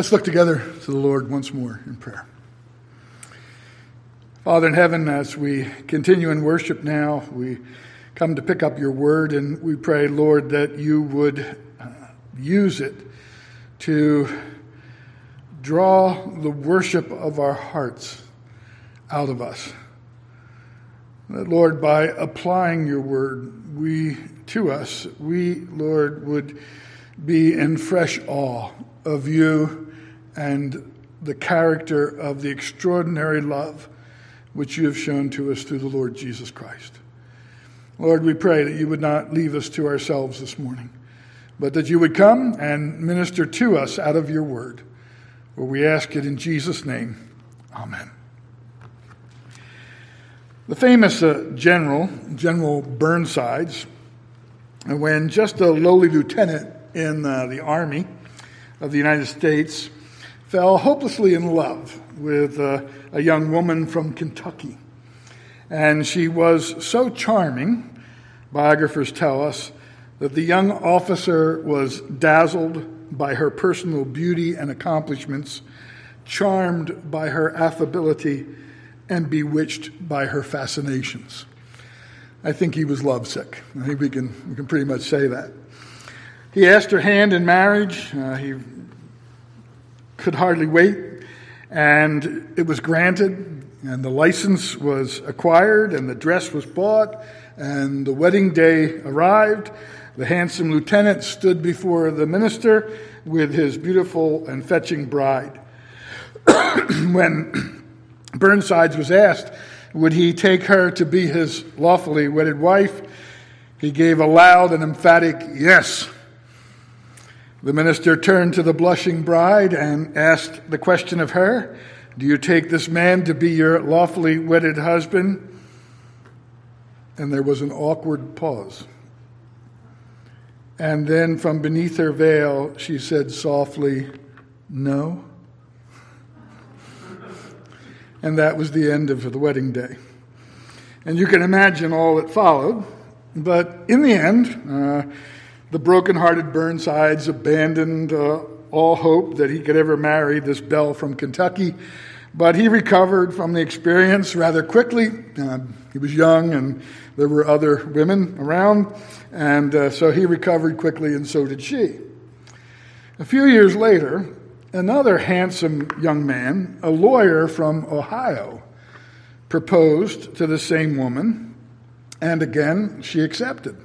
Let's look together to the Lord once more in prayer. Father in heaven, as we continue in worship now, we come to pick up your word, and we pray, Lord, that you would uh, use it to draw the worship of our hearts out of us. That, Lord, by applying your word, we to us, we, Lord, would be in fresh awe of you and the character of the extraordinary love which you have shown to us through the Lord Jesus Christ. Lord, we pray that you would not leave us to ourselves this morning, but that you would come and minister to us out of your word. For we ask it in Jesus' name. Amen. The famous uh, general, General Burnsides, when just a lowly lieutenant in uh, the Army of the United States, fell hopelessly in love with uh, a young woman from Kentucky. And she was so charming, biographers tell us, that the young officer was dazzled by her personal beauty and accomplishments, charmed by her affability, and bewitched by her fascinations. I think he was lovesick. I think we can, we can pretty much say that. He asked her hand in marriage. Uh, he could hardly wait, and it was granted, and the license was acquired, and the dress was bought, and the wedding day arrived. The handsome lieutenant stood before the minister with his beautiful and fetching bride. when Burnsides was asked, would he take her to be his lawfully wedded wife, he gave a loud and emphatic yes. The minister turned to the blushing bride and asked the question of her Do you take this man to be your lawfully wedded husband? And there was an awkward pause. And then from beneath her veil, she said softly, No. And that was the end of the wedding day. And you can imagine all that followed. But in the end, uh, the broken-hearted Burnsides abandoned uh, all hope that he could ever marry this belle from Kentucky, but he recovered from the experience rather quickly. Uh, he was young, and there were other women around, and uh, so he recovered quickly, and so did she. A few years later, another handsome young man, a lawyer from Ohio, proposed to the same woman, and again she accepted.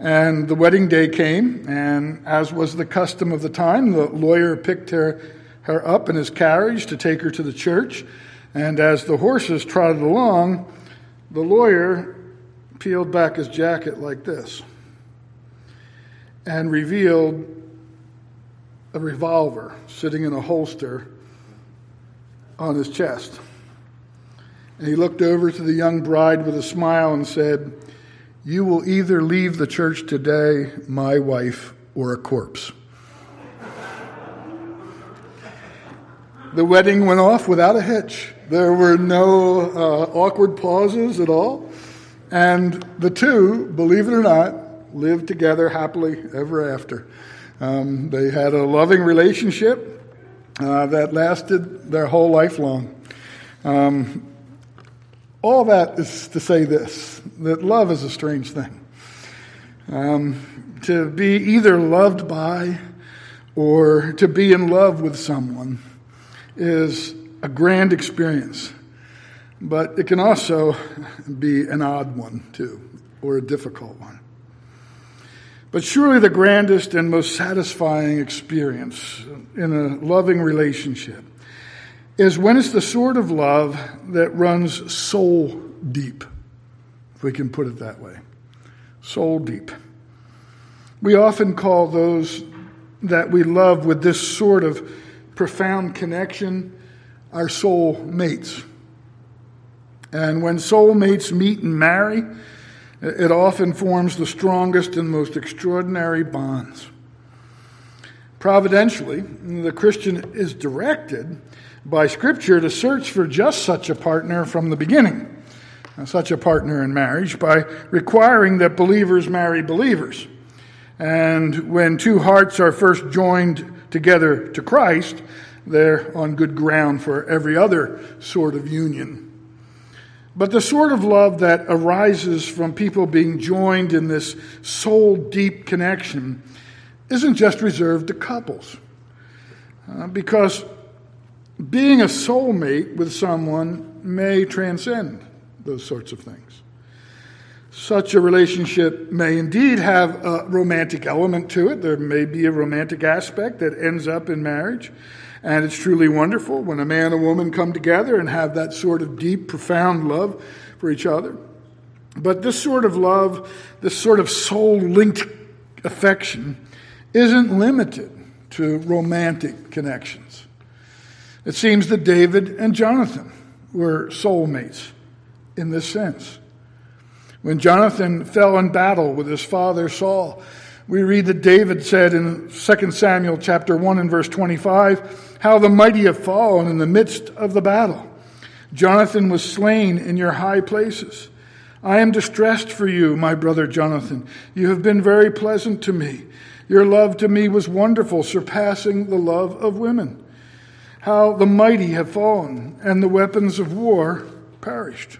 And the wedding day came, and as was the custom of the time, the lawyer picked her, her up in his carriage to take her to the church. And as the horses trotted along, the lawyer peeled back his jacket like this and revealed a revolver sitting in a holster on his chest. And he looked over to the young bride with a smile and said, you will either leave the church today, my wife, or a corpse. the wedding went off without a hitch. There were no uh, awkward pauses at all. And the two, believe it or not, lived together happily ever after. Um, they had a loving relationship uh, that lasted their whole life long. Um, all that is to say this that love is a strange thing. Um, to be either loved by or to be in love with someone is a grand experience, but it can also be an odd one, too, or a difficult one. But surely the grandest and most satisfying experience in a loving relationship is when it's the sort of love that runs soul deep, if we can put it that way. Soul deep. We often call those that we love with this sort of profound connection our soul mates. And when soul mates meet and marry, it often forms the strongest and most extraordinary bonds. Providentially, the Christian is directed by Scripture to search for just such a partner from the beginning, such a partner in marriage, by requiring that believers marry believers. And when two hearts are first joined together to Christ, they're on good ground for every other sort of union. But the sort of love that arises from people being joined in this soul deep connection isn't just reserved to couples. Uh, because being a soulmate with someone may transcend those sorts of things. Such a relationship may indeed have a romantic element to it. There may be a romantic aspect that ends up in marriage. And it's truly wonderful when a man and a woman come together and have that sort of deep, profound love for each other. But this sort of love, this sort of soul linked affection, isn't limited to romantic connections. It seems that David and Jonathan were soulmates in this sense. When Jonathan fell in battle with his father Saul, we read that David said in 2 Samuel chapter 1 and verse 25, how the mighty have fallen in the midst of the battle. Jonathan was slain in your high places. I am distressed for you, my brother Jonathan. You have been very pleasant to me. Your love to me was wonderful, surpassing the love of women. How the mighty have fallen, and the weapons of war perished.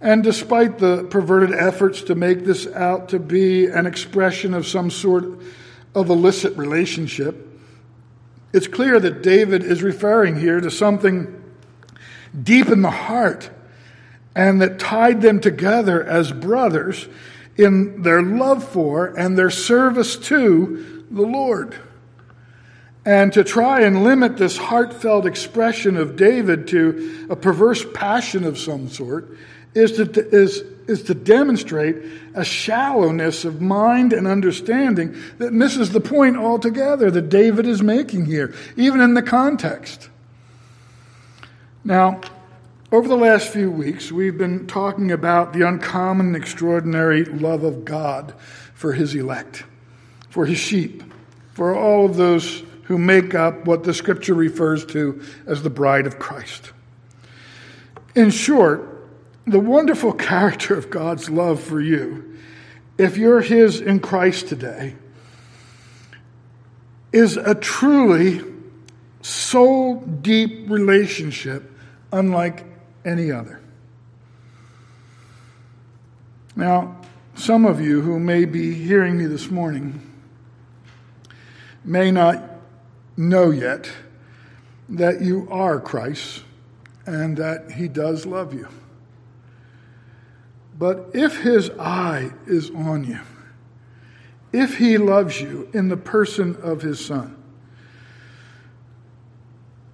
And despite the perverted efforts to make this out to be an expression of some sort of illicit relationship, it's clear that David is referring here to something deep in the heart and that tied them together as brothers in their love for and their service to the Lord. And to try and limit this heartfelt expression of David to a perverse passion of some sort is to, is, is to demonstrate a shallowness of mind and understanding that misses the point altogether that David is making here, even in the context. Now, over the last few weeks, we've been talking about the uncommon, extraordinary love of God for his elect, for his sheep, for all of those who make up what the scripture refers to as the bride of Christ. In short, the wonderful character of God's love for you, if you're His in Christ today, is a truly soul deep relationship unlike any other. Now, some of you who may be hearing me this morning may not know yet that you are Christ and that He does love you. But if his eye is on you, if he loves you in the person of his son,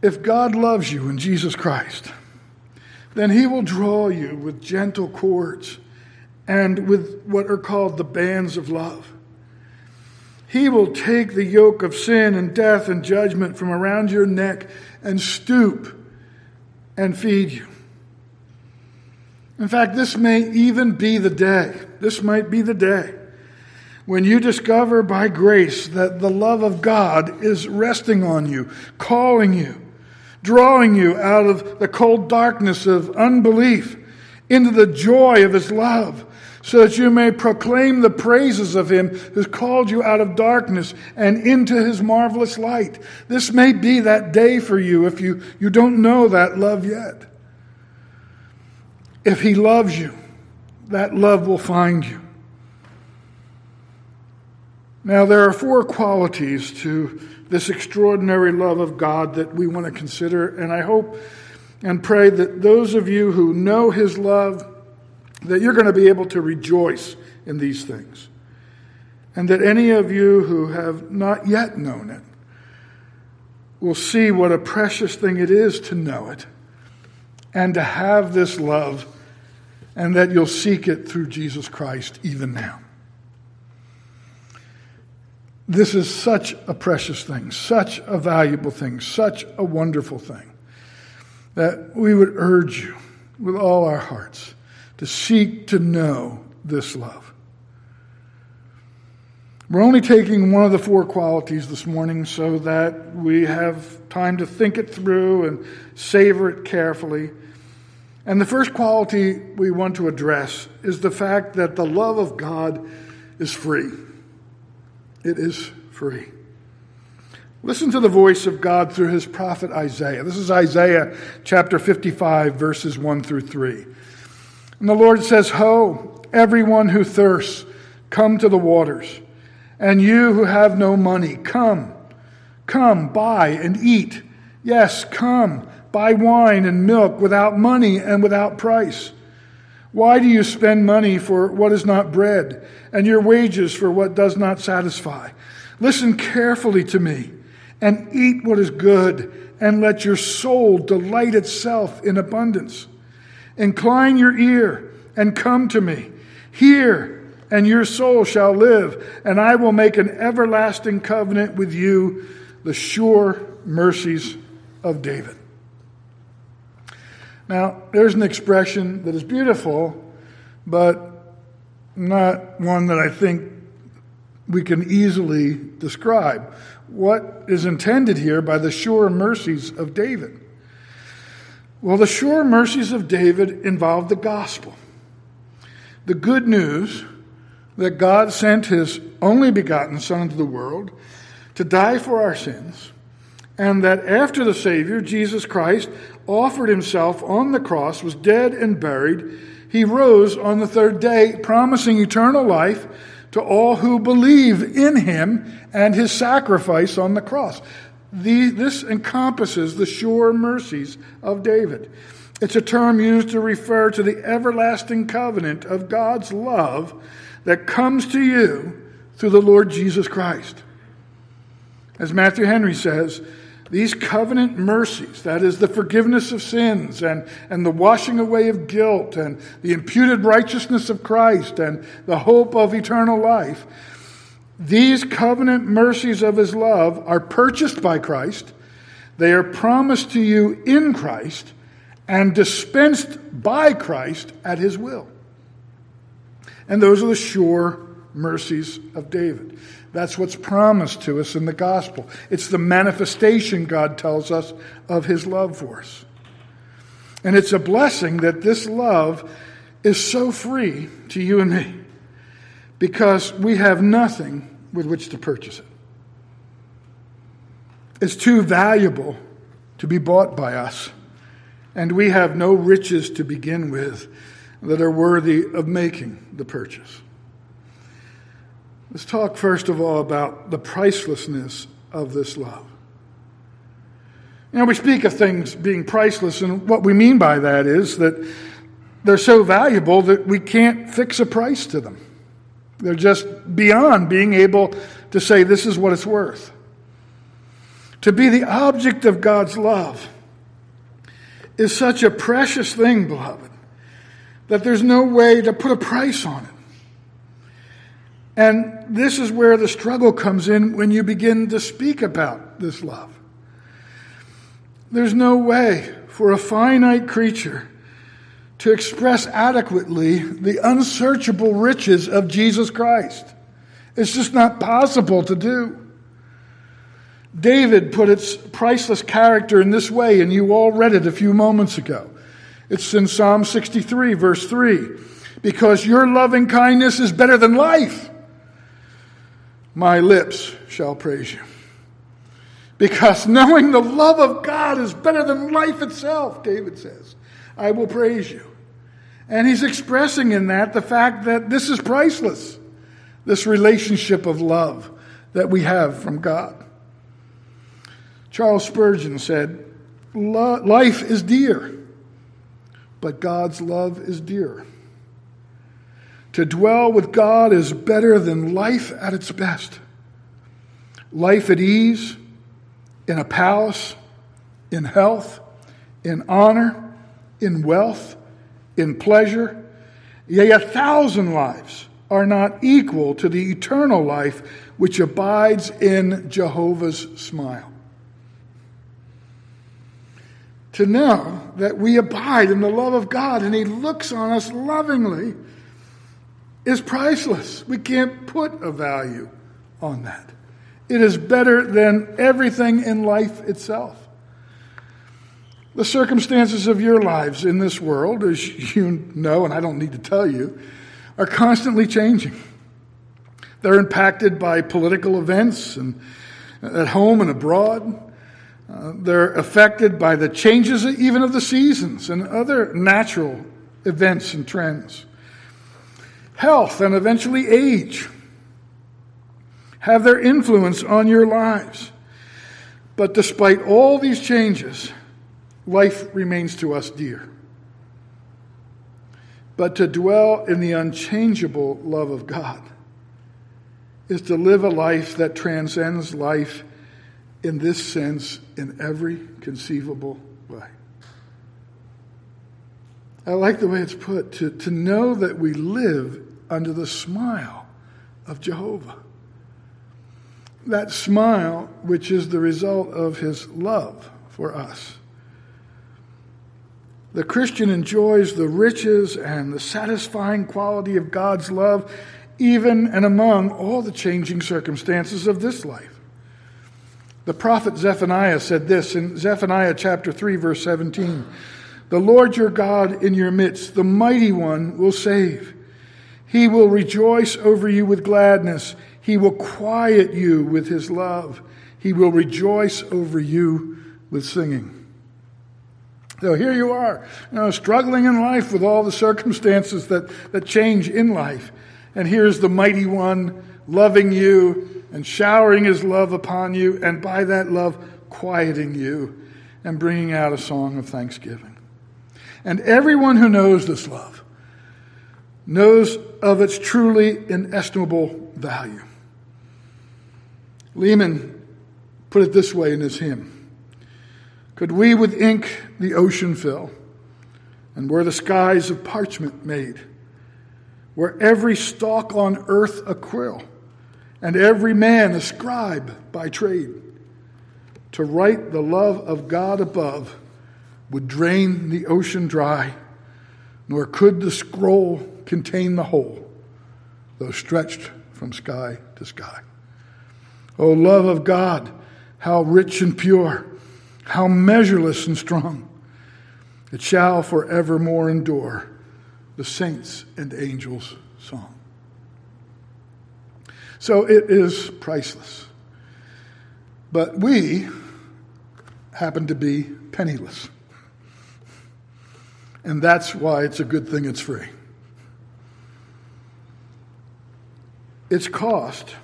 if God loves you in Jesus Christ, then he will draw you with gentle cords and with what are called the bands of love. He will take the yoke of sin and death and judgment from around your neck and stoop and feed you. In fact, this may even be the day, this might be the day when you discover by grace that the love of God is resting on you, calling you, drawing you out of the cold darkness of unbelief into the joy of His love, so that you may proclaim the praises of Him who's called you out of darkness and into His marvelous light. This may be that day for you if you, you don't know that love yet. If He loves you, that love will find you. Now, there are four qualities to this extraordinary love of God that we want to consider, and I hope and pray that those of you who know His love, that you're going to be able to rejoice in these things. And that any of you who have not yet known it will see what a precious thing it is to know it and to have this love, and that you'll seek it through Jesus Christ even now. This is such a precious thing, such a valuable thing, such a wonderful thing that we would urge you with all our hearts to seek to know this love. We're only taking one of the four qualities this morning so that we have time to think it through and savor it carefully. And the first quality we want to address is the fact that the love of God is free. It is free. Listen to the voice of God through his prophet Isaiah. This is Isaiah chapter 55, verses 1 through 3. And the Lord says, Ho, everyone who thirsts, come to the waters. And you who have no money, come. Come, buy and eat. Yes, come, buy wine and milk without money and without price. Why do you spend money for what is not bread, and your wages for what does not satisfy? Listen carefully to me and eat what is good, and let your soul delight itself in abundance. Incline your ear and come to me. Hear, and your soul shall live, and I will make an everlasting covenant with you, the sure mercies of David. Now, there's an expression that is beautiful, but not one that I think we can easily describe what is intended here by the sure mercies of David. Well, the sure mercies of David involve the gospel. The good news that God sent his only begotten Son into the world to die for our sins, and that after the Savior, Jesus Christ, offered himself on the cross, was dead and buried, he rose on the third day, promising eternal life to all who believe in him and his sacrifice on the cross. The, this encompasses the sure mercies of David. It's a term used to refer to the everlasting covenant of God's love that comes to you through the Lord Jesus Christ. As Matthew Henry says, these covenant mercies, that is, the forgiveness of sins and, and the washing away of guilt and the imputed righteousness of Christ and the hope of eternal life, these covenant mercies of his love are purchased by Christ. They are promised to you in Christ and dispensed by Christ at his will. And those are the sure mercies of David. That's what's promised to us in the gospel. It's the manifestation, God tells us, of his love for us. And it's a blessing that this love is so free to you and me because we have nothing with which to purchase it. It's too valuable to be bought by us, and we have no riches to begin with that are worthy of making the purchase. Let's talk first of all about the pricelessness of this love. You know, we speak of things being priceless, and what we mean by that is that they're so valuable that we can't fix a price to them. They're just beyond being able to say, this is what it's worth. To be the object of God's love is such a precious thing, beloved, that there's no way to put a price on it. And this is where the struggle comes in when you begin to speak about this love. There's no way for a finite creature to express adequately the unsearchable riches of Jesus Christ. It's just not possible to do. David put its priceless character in this way, and you all read it a few moments ago. It's in Psalm 63, verse 3. Because your loving kindness is better than life my lips shall praise you. Because knowing the love of God is better than life itself, David says, I will praise you. And he's expressing in that the fact that this is priceless, this relationship of love that we have from God. Charles Spurgeon said, Life is dear, but God's love is dearer. To dwell with God is better than life at its best. Life at ease, in a palace, in health, in honor, in wealth, in pleasure, yea, a thousand lives are not equal to the eternal life which abides in Jehovah's smile. To know that we abide in the love of God and He looks on us lovingly is priceless. We can't put a value on that. It is better than everything in life itself. The circumstances of your lives in this world, as you know, and I don't need to tell you, are constantly changing. They're impacted by political events and at home and abroad. Uh, they're affected by the changes even of the seasons and other natural events and trends. Health and eventually age have their influence on your lives. But despite all these changes, life remains to us dear. But to dwell in the unchangeable love of God is to live a life that transcends life in this sense in every conceivable way. I like the way it's put to, to know that we live under the smile of Jehovah. That smile, which is the result of his love for us. The Christian enjoys the riches and the satisfying quality of God's love, even and among all the changing circumstances of this life. The prophet Zephaniah said this in Zephaniah chapter 3, verse 17 The Lord your God in your midst, the mighty one, will save. He will rejoice over you with gladness. He will quiet you with his love. He will rejoice over you with singing. So here you are, you know, struggling in life with all the circumstances that, that change in life. And here's the mighty one loving you and showering his love upon you, and by that love, quieting you and bringing out a song of thanksgiving. And everyone who knows this love knows of its truly inestimable value. Lehman put it this way in his hymn could we with ink the ocean fill, and were the skies of parchment made, were every stalk on earth a quill, and every man a scribe by trade, to write the love of God above would drain the ocean dry, nor could the scroll contain the whole, though stretched from sky to sky. O love of God, how rich and pure! How measureless and strong. It shall forevermore endure the saints and angels' song. So it is priceless. But we happen to be penniless. And that's why it's a good thing it's free. Its cost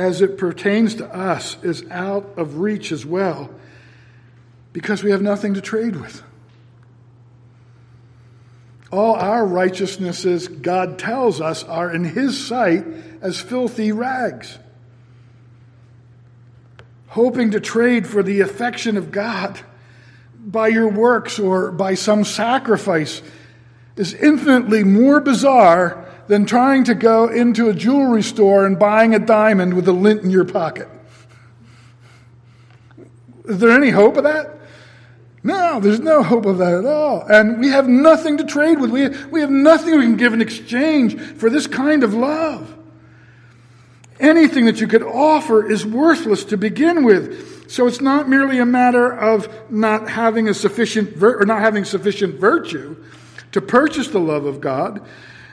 as it pertains to us is out of reach as well because we have nothing to trade with. All our righteousnesses, God tells us, are in His sight as filthy rags. Hoping to trade for the affection of God by your works or by some sacrifice is infinitely more bizarre than trying to go into a jewelry store and buying a diamond with a lint in your pocket. Is there any hope of that? No, there's no hope of that at all. And we have nothing to trade with. We we have nothing we can give in exchange for this kind of love. Anything that you could offer is worthless to begin with. So it's not merely a matter of not having a sufficient vir- or not having sufficient virtue to purchase the love of God.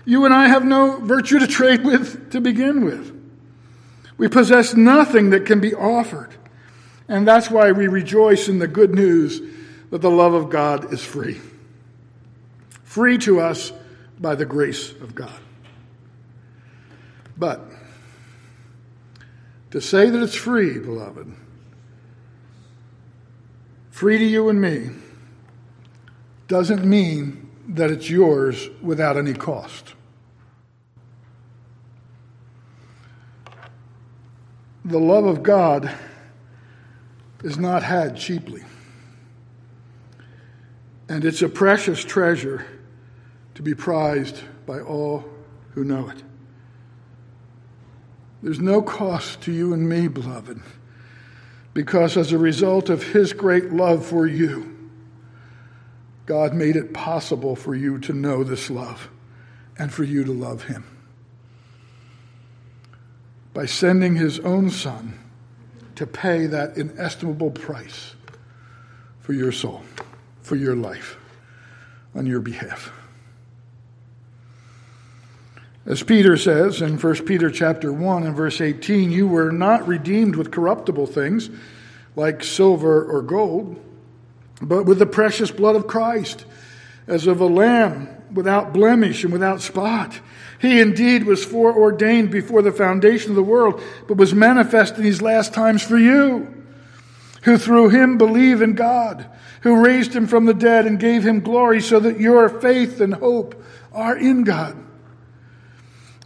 You and I have no virtue to trade with to begin with. We possess nothing that can be offered. And that's why we rejoice in the good news that the love of God is free. Free to us by the grace of God. But to say that it's free, beloved, free to you and me, doesn't mean that it's yours without any cost. The love of God is not had cheaply. And it's a precious treasure to be prized by all who know it. There's no cost to you and me, beloved, because as a result of His great love for you, God made it possible for you to know this love and for you to love Him by sending his own son to pay that inestimable price for your soul, for your life, on your behalf. As Peter says in 1 Peter chapter 1 and verse 18, you were not redeemed with corruptible things like silver or gold, but with the precious blood of Christ, as of a lamb without blemish and without spot. He indeed was foreordained before the foundation of the world, but was manifest in these last times for you, who through him believe in God, who raised him from the dead and gave him glory, so that your faith and hope are in God.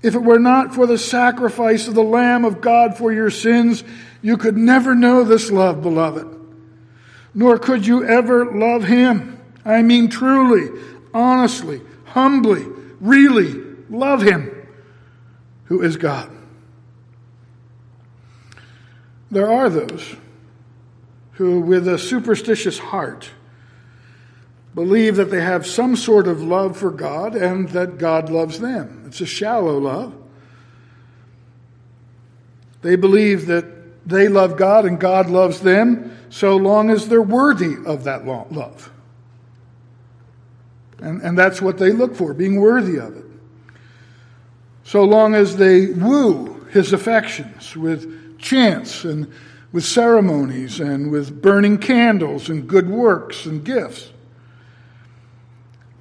If it were not for the sacrifice of the Lamb of God for your sins, you could never know this love, beloved. Nor could you ever love Him. I mean, truly, honestly, humbly, really love Him, who is God. There are those who, with a superstitious heart, believe that they have some sort of love for God and that God loves them. It's a shallow love. They believe that they love God and God loves them so long as they're worthy of that love. And, and that's what they look for, being worthy of it. So long as they woo his affections with chants and with ceremonies and with burning candles and good works and gifts.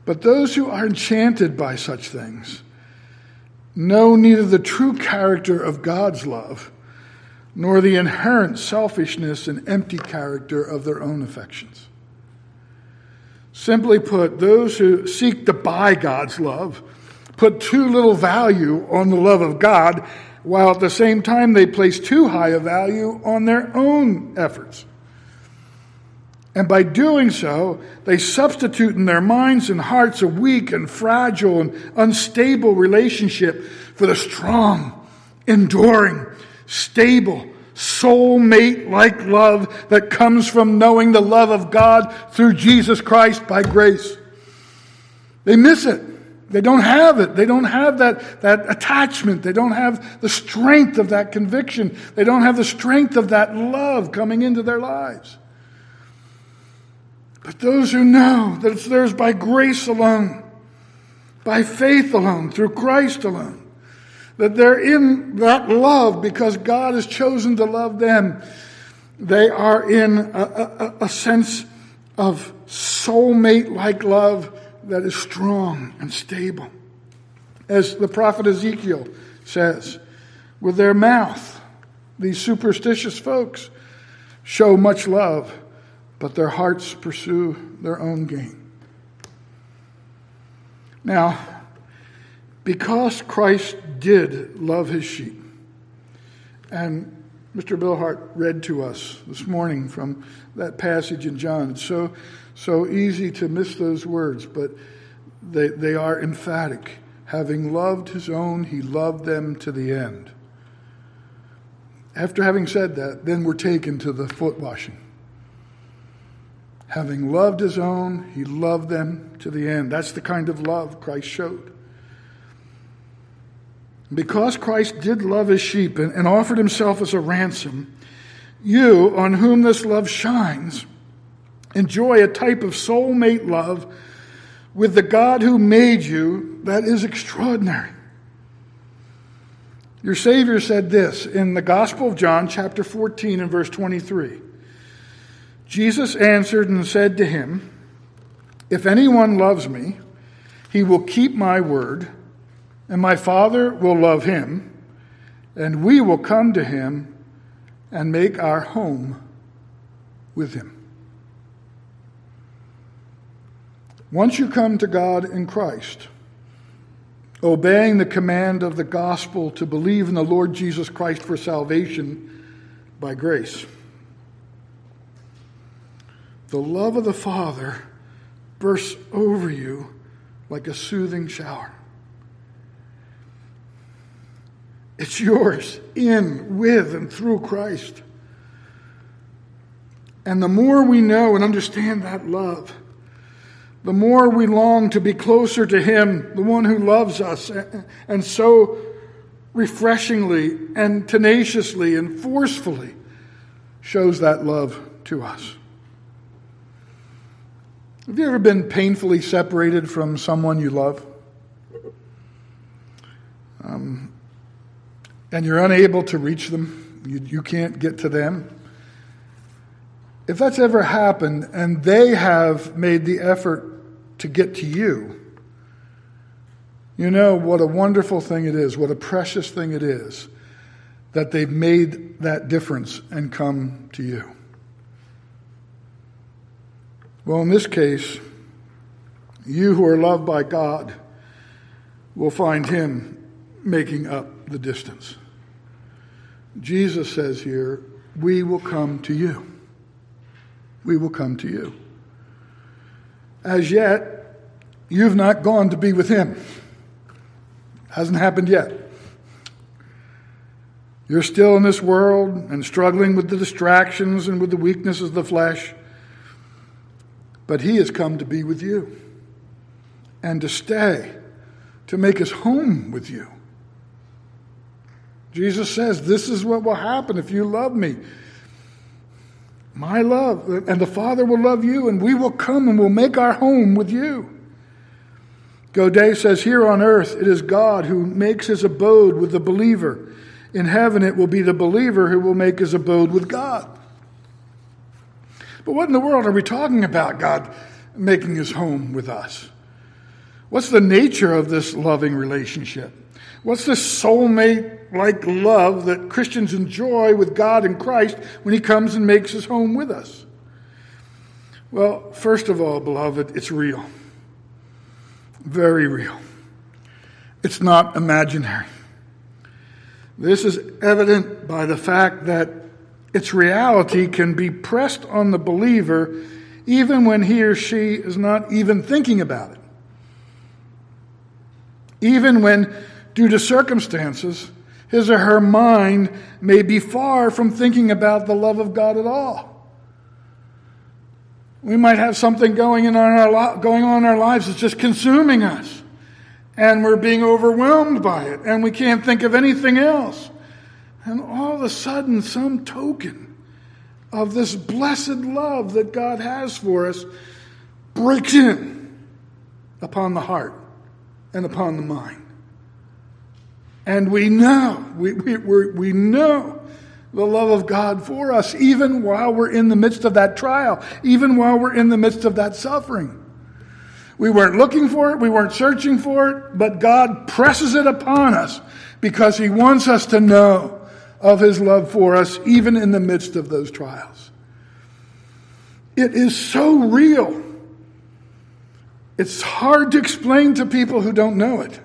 But those who are enchanted by such things know neither the true character of God's love nor the inherent selfishness and empty character of their own affections. Simply put, those who seek to buy God's love put too little value on the love of God, while at the same time they place too high a value on their own efforts. And by doing so, they substitute in their minds and hearts a weak and fragile and unstable relationship for the strong, enduring, stable, soulmate like love that comes from knowing the love of God through Jesus Christ by grace. They miss it. They don't have it. They don't have that, that attachment. They don't have the strength of that conviction. They don't have the strength of that love coming into their lives. But those who know that it's theirs by grace alone, by faith alone, through Christ alone, that they're in that love because God has chosen to love them, they are in a, a, a sense of soulmate like love that is strong and stable. As the prophet Ezekiel says, with their mouth, these superstitious folks show much love but their hearts pursue their own gain. Now, because Christ did love his sheep, and Mr. Bill Hart read to us this morning from that passage in John. It's so, so easy to miss those words, but they, they are emphatic. Having loved his own, he loved them to the end. After having said that, then we're taken to the foot washing. Having loved his own, he loved them to the end. That's the kind of love Christ showed. Because Christ did love his sheep and, and offered himself as a ransom, you, on whom this love shines, enjoy a type of soulmate love with the God who made you that is extraordinary. Your Savior said this in the Gospel of John, chapter 14, and verse 23. Jesus answered and said to him, If anyone loves me, he will keep my word, and my Father will love him, and we will come to him and make our home with him. Once you come to God in Christ, obeying the command of the gospel to believe in the Lord Jesus Christ for salvation by grace the love of the Father bursts over you like a soothing shower. It's yours in, with, and through Christ. And the more we know and understand that love, the more we long to be closer to Him, the one who loves us, and so refreshingly and tenaciously and forcefully shows that love to us. Have you ever been painfully separated from someone you love? um, and you're unable to reach them, you, you can't get to them. If that's ever happened and they have made the effort to get to you, you know what a wonderful thing it is, what a precious thing it is that they've made that difference and come to you. Well, in this case, you who are loved by God will find Him making up the distance. Jesus says here, We will come to you. We will come to you. As yet, you've not gone to be with Him. Hasn't happened yet. You're still in this world and struggling with the distractions and with the weaknesses of the flesh. But He has come to be with you and to stay, to make His home with you. Jesus says, This is what will happen if you love me. My love, and the Father will love you, and we will come and we'll make our home with you. Godet says, Here on earth, it is God who makes his abode with the believer. In heaven, it will be the believer who will make his abode with God. But what in the world are we talking about, God making his home with us? What's the nature of this loving relationship? What's this soulmate like love that Christians enjoy with God in Christ when he comes and makes his home with us? Well, first of all, beloved, it's real. Very real. It's not imaginary. This is evident by the fact that its reality can be pressed on the believer even when he or she is not even thinking about it. Even when, due to circumstances, his or her mind may be far from thinking about the love of God at all. We might have something going, in our, going on in our lives that's just consuming us and we're being overwhelmed by it, and we can't think of anything else. And all of a sudden, some token of this blessed love that God has for us breaks in upon the heart and upon the mind. And we know, we, we, we know the love of God for us, even while we're in the midst of that trial, even while we're in the midst of that suffering. We weren't looking for it, we weren't searching for it, but God presses it upon us because He wants us to know of His love for us, even in the midst of those trials. It is so real. It's hard to explain to people who don't know it.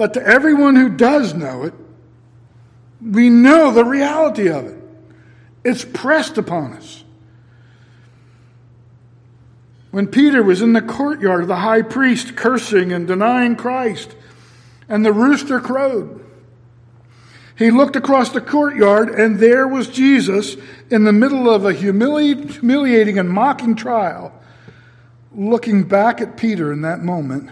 But to everyone who does know it, we know the reality of it. It's pressed upon us. When Peter was in the courtyard of the high priest cursing and denying Christ, and the rooster crowed, he looked across the courtyard, and there was Jesus in the middle of a humili- humiliating and mocking trial, looking back at Peter in that moment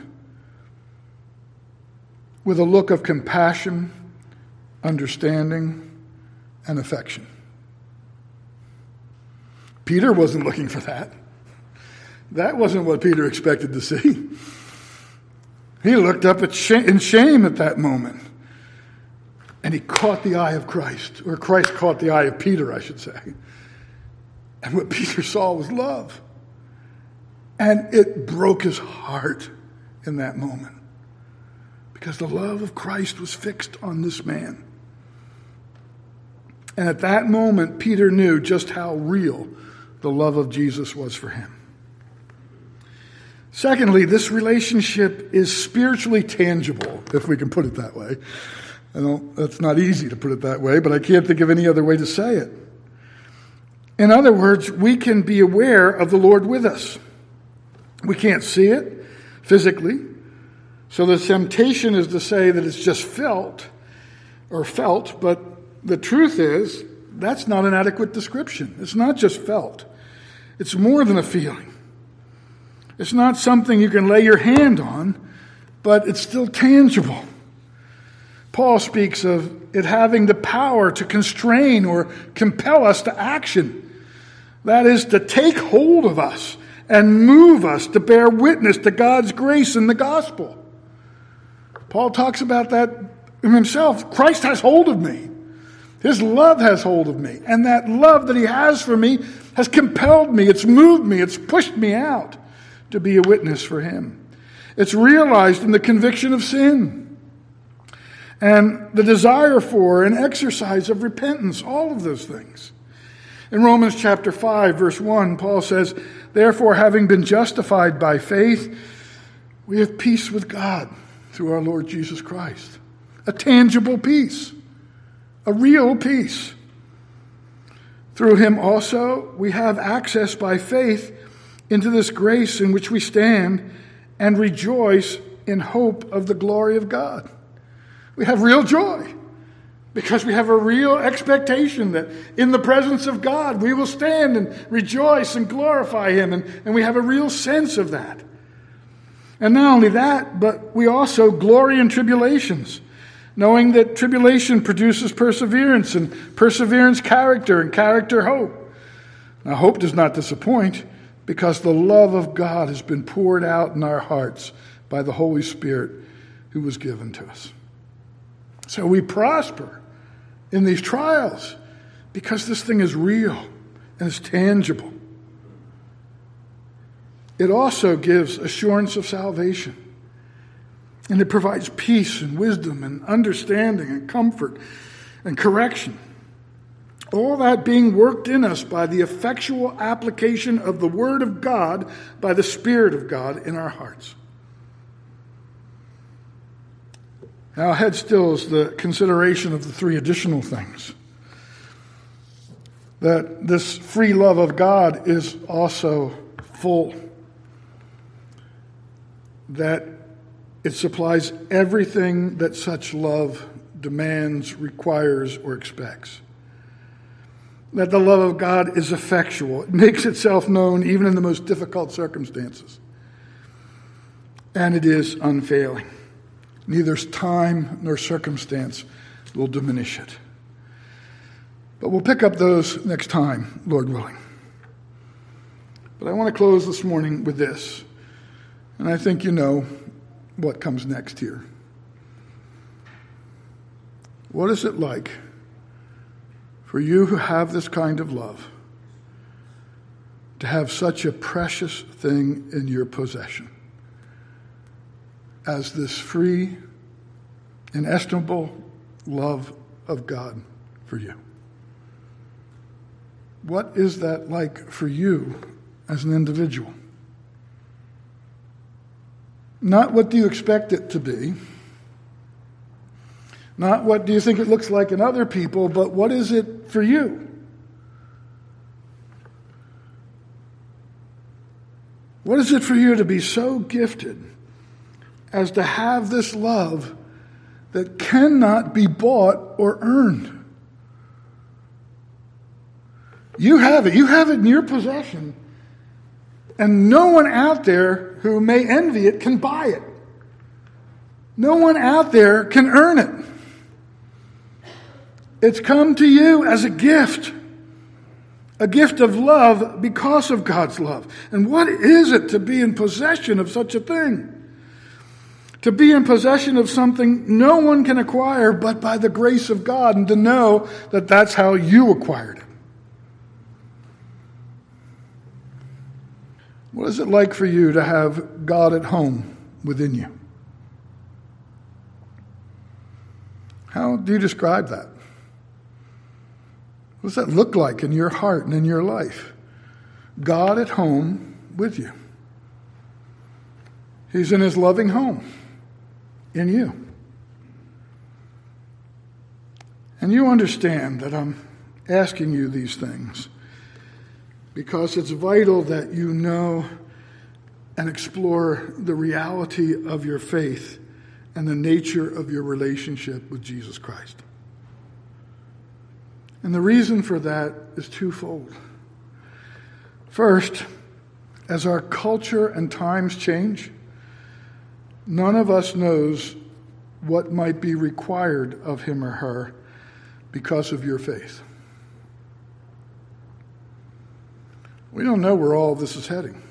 with a look of compassion, understanding, and affection. Peter wasn't looking for that. That wasn't what Peter expected to see. He looked up in shame at that moment. And he caught the eye of Christ, or Christ caught the eye of Peter, I should say. And what Peter saw was love. And it broke his heart in that moment because the love of Christ was fixed on this man. And at that moment, Peter knew just how real the love of Jesus was for him. Secondly, this relationship is spiritually tangible, if we can put it that way. I don't, that's not easy to put it that way, but I can't think of any other way to say it. In other words, we can be aware of the Lord with us. We can't see it physically. So the temptation is to say that it's just felt or felt, but the truth is that's not an adequate description. It's not just felt, it's more than a feeling. It's not something you can lay your hand on, but it's still tangible. Paul speaks of it having the power to constrain or compel us to action. That is, to take hold of us and move us to bear witness to God's grace in the gospel. Paul talks about that himself. Christ has hold of me. His love has hold of me. And that love that he has for me has compelled me, it's moved me, it's pushed me out to be a witness for him. It's realized in the conviction of sin and the desire for and exercise of repentance, all of those things. In Romans chapter 5, verse 1, Paul says, Therefore, having been justified by faith, we have peace with God through our Lord Jesus Christ. A tangible peace, a real peace. Through him also, we have access by faith into this grace in which we stand and rejoice in hope of the glory of God. We have real joy because we have a real expectation that in the presence of God we will stand and rejoice and glorify Him, and, and we have a real sense of that. And not only that, but we also glory in tribulations, knowing that tribulation produces perseverance, and perseverance, character, and character, hope. Now, hope does not disappoint because the love of God has been poured out in our hearts by the Holy Spirit who was given to us. So we prosper in these trials because this thing is real and it's tangible. It also gives assurance of salvation. And it provides peace and wisdom and understanding and comfort and correction. All that being worked in us by the effectual application of the Word of God by the Spirit of God in our hearts. Now, ahead still is the consideration of the three additional things. That this free love of God is also full. That it supplies everything that such love demands, requires, or expects. That the love of God is effectual, it makes itself known even in the most difficult circumstances. And it is unfailing. Neither time nor circumstance will diminish it. But we'll pick up those next time, Lord willing. But I want to close this morning with this. And I think you know what comes next here. What is it like for you who have this kind of love to have such a precious thing in your possession? as this free, inestimable love of God for you. What is that like for you as an individual? Not what do you expect it to be, not what do you think it looks like in other people, but what is it for you? What is it for you to be so gifted as to have this love that cannot be bought or earned. You have it. You have it in your possession. And no one out there who may envy it can buy it. No one out there can earn it. It's come to you as a gift. A gift of love because of God's love. And what is it to be in possession of such a thing? to be in possession of something no one can acquire but by the grace of God, and to know that that's how you acquired it. What is it like for you to have God at home within you? How do you describe that? What does that look like in your heart and in your life? God at home with you. He's in his loving home in you. And you understand that I'm asking you these things because it's vital that you know and explore the reality of your faith and the nature of your relationship with Jesus Christ. And the reason for that is twofold. First, as our culture and times change, None of us knows what might be required of him or her because of your faith. We don't know where all this is heading.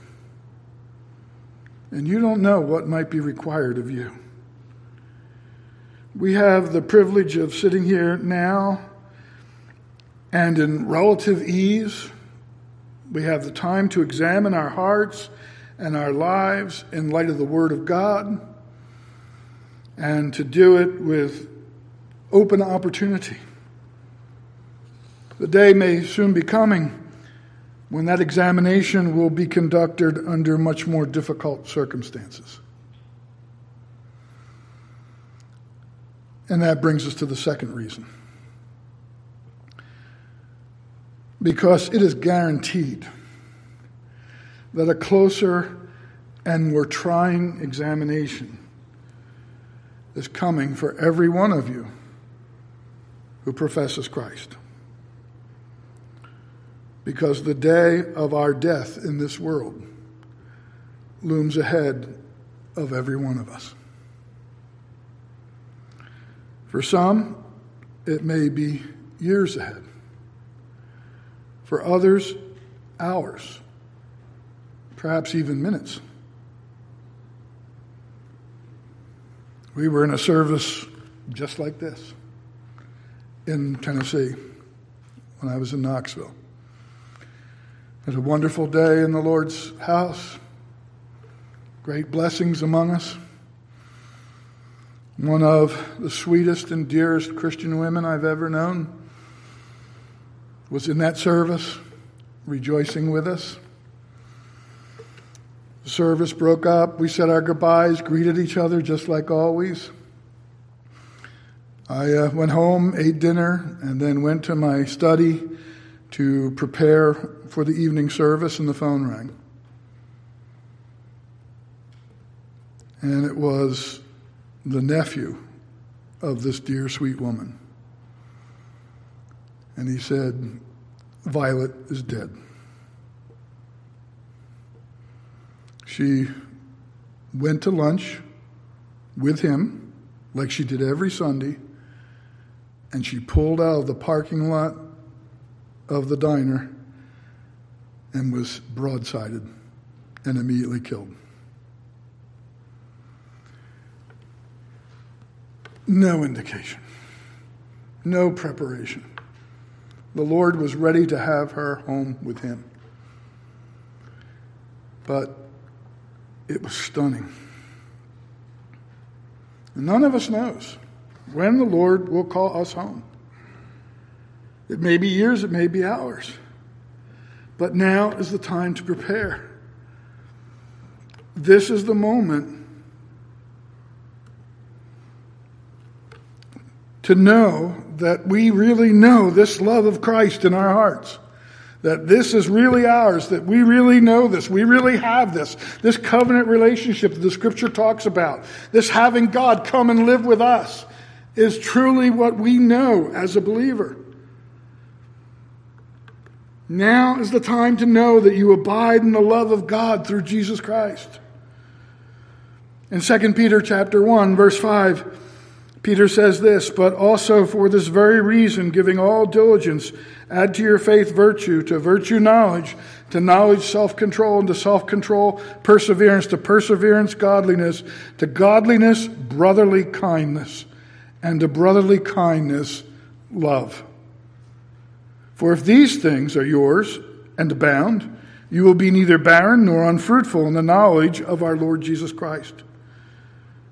And you don't know what might be required of you. We have the privilege of sitting here now and in relative ease. We have the time to examine our hearts and our lives in light of the Word of God and to do it with open opportunity. The day may soon be coming when that examination will be conducted under much more difficult circumstances. And that brings us to the second reason. Because it is guaranteed that a closer and more trying examination is coming for every one of you who professes Christ. Because the day of our death in this world looms ahead of every one of us. For some, it may be years ahead. For others, hours, perhaps even minutes. We were in a service just like this in Tennessee when I was in Knoxville. It was a wonderful day in the Lord's house, great blessings among us. One of the sweetest and dearest Christian women I've ever known was in that service, rejoicing with us. The service broke up. We said our goodbyes, greeted each other just like always. I uh, went home, ate dinner, and then went to my study to prepare for the evening service, and the phone rang. And it was the nephew of this dear, sweet woman. And he said, Violet is dead. She went to lunch with him, like she did every Sunday, and she pulled out of the parking lot of the diner and was broadsided and immediately killed. No indication, no preparation. The Lord was ready to have her home with him. But it was stunning. And none of us knows when the Lord will call us home. It may be years, it may be hours. But now is the time to prepare. This is the moment to know that we really know this love of Christ in our hearts that this is really ours, that we really know this, we really have this, this covenant relationship that the scripture talks about, this having God come and live with us is truly what we know as a believer. Now is the time to know that you abide in the love of God through Jesus Christ. In 2 Peter chapter 1 verse 5 Peter says this, but also for this very reason, giving all diligence, add to your faith virtue, to virtue knowledge, to knowledge self control, and to self control perseverance, to perseverance godliness, to godliness brotherly kindness, and to brotherly kindness love. For if these things are yours and abound, you will be neither barren nor unfruitful in the knowledge of our Lord Jesus Christ.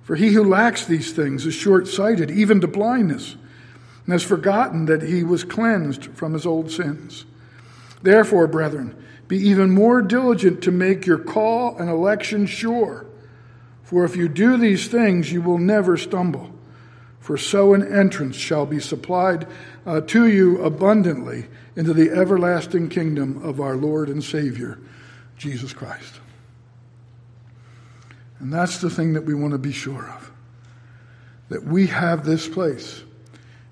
For he who lacks these things is short sighted, even to blindness, and has forgotten that he was cleansed from his old sins. Therefore, brethren, be even more diligent to make your call and election sure. For if you do these things, you will never stumble. For so an entrance shall be supplied uh, to you abundantly into the everlasting kingdom of our Lord and Savior, Jesus Christ. And that's the thing that we want to be sure of that we have this place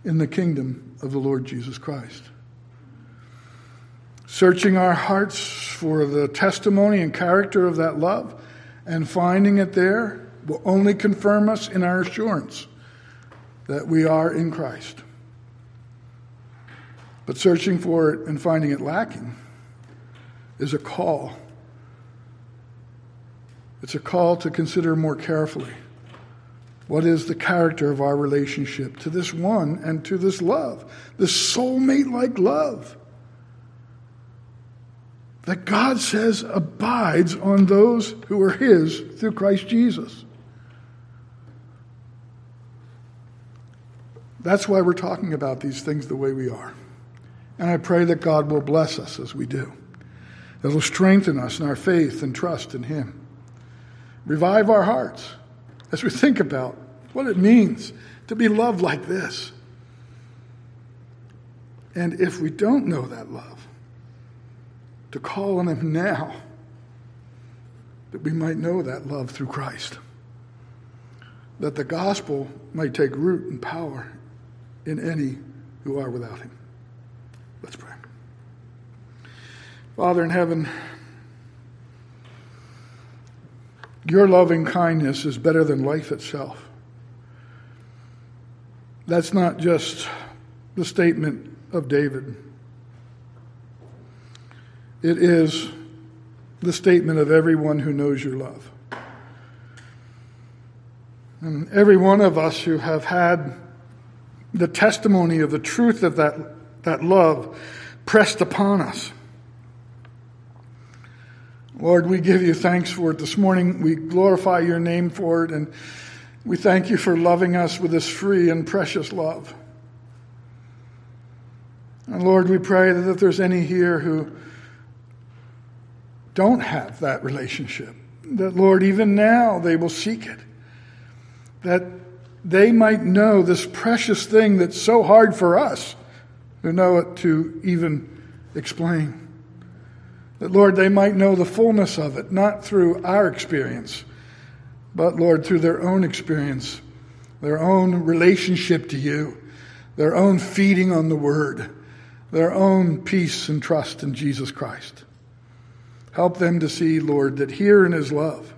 in the kingdom of the Lord Jesus Christ. Searching our hearts for the testimony and character of that love and finding it there will only confirm us in our assurance that we are in Christ. But searching for it and finding it lacking is a call it's a call to consider more carefully What is the character of our relationship to this one and to this love, this soulmate like love that God says abides on those who are His through Christ Jesus? That's why we're talking about these things the way we are. And I pray that God will bless us as we do. That will strengthen us in our faith and trust in Him. Revive our hearts as we think about what it means to be loved like this. And if we don't know that love, to call on Him now, that we might know that love through Christ. That the gospel might take root and power in any who are without Him. Let's pray. Father in heaven, your loving kindness is better than life itself. That's not just the statement of David, it is the statement of everyone who knows your love. And every one of us who have had the testimony of the truth of that, that love pressed upon us. Lord, we give you thanks for it this morning. We glorify your name for it, and we thank you for loving us with this free and precious love. And Lord, we pray that if there's any here who don't have that relationship, that Lord, even now they will seek it. That they might know this precious thing that's so hard for us to know it to even explain. That, Lord, they might know the fullness of it, not through our experience, but, Lord, through their own experience, their own relationship to you, their own feeding on the Word, their own peace and trust in Jesus Christ. Help them to see, Lord, that here in His love,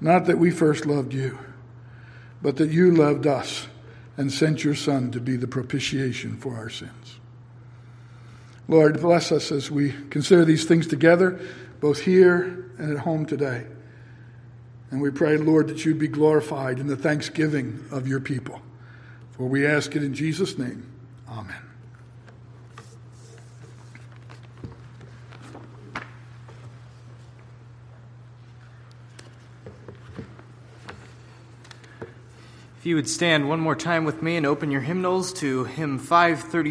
not that we first loved you, but that you loved us and sent your Son to be the propitiation for our sins. Lord, bless us as we consider these things together, both here and at home today. And we pray, Lord, that you'd be glorified in the thanksgiving of your people. For we ask it in Jesus' name. Amen. If you would stand one more time with me and open your hymnals to hymn 535.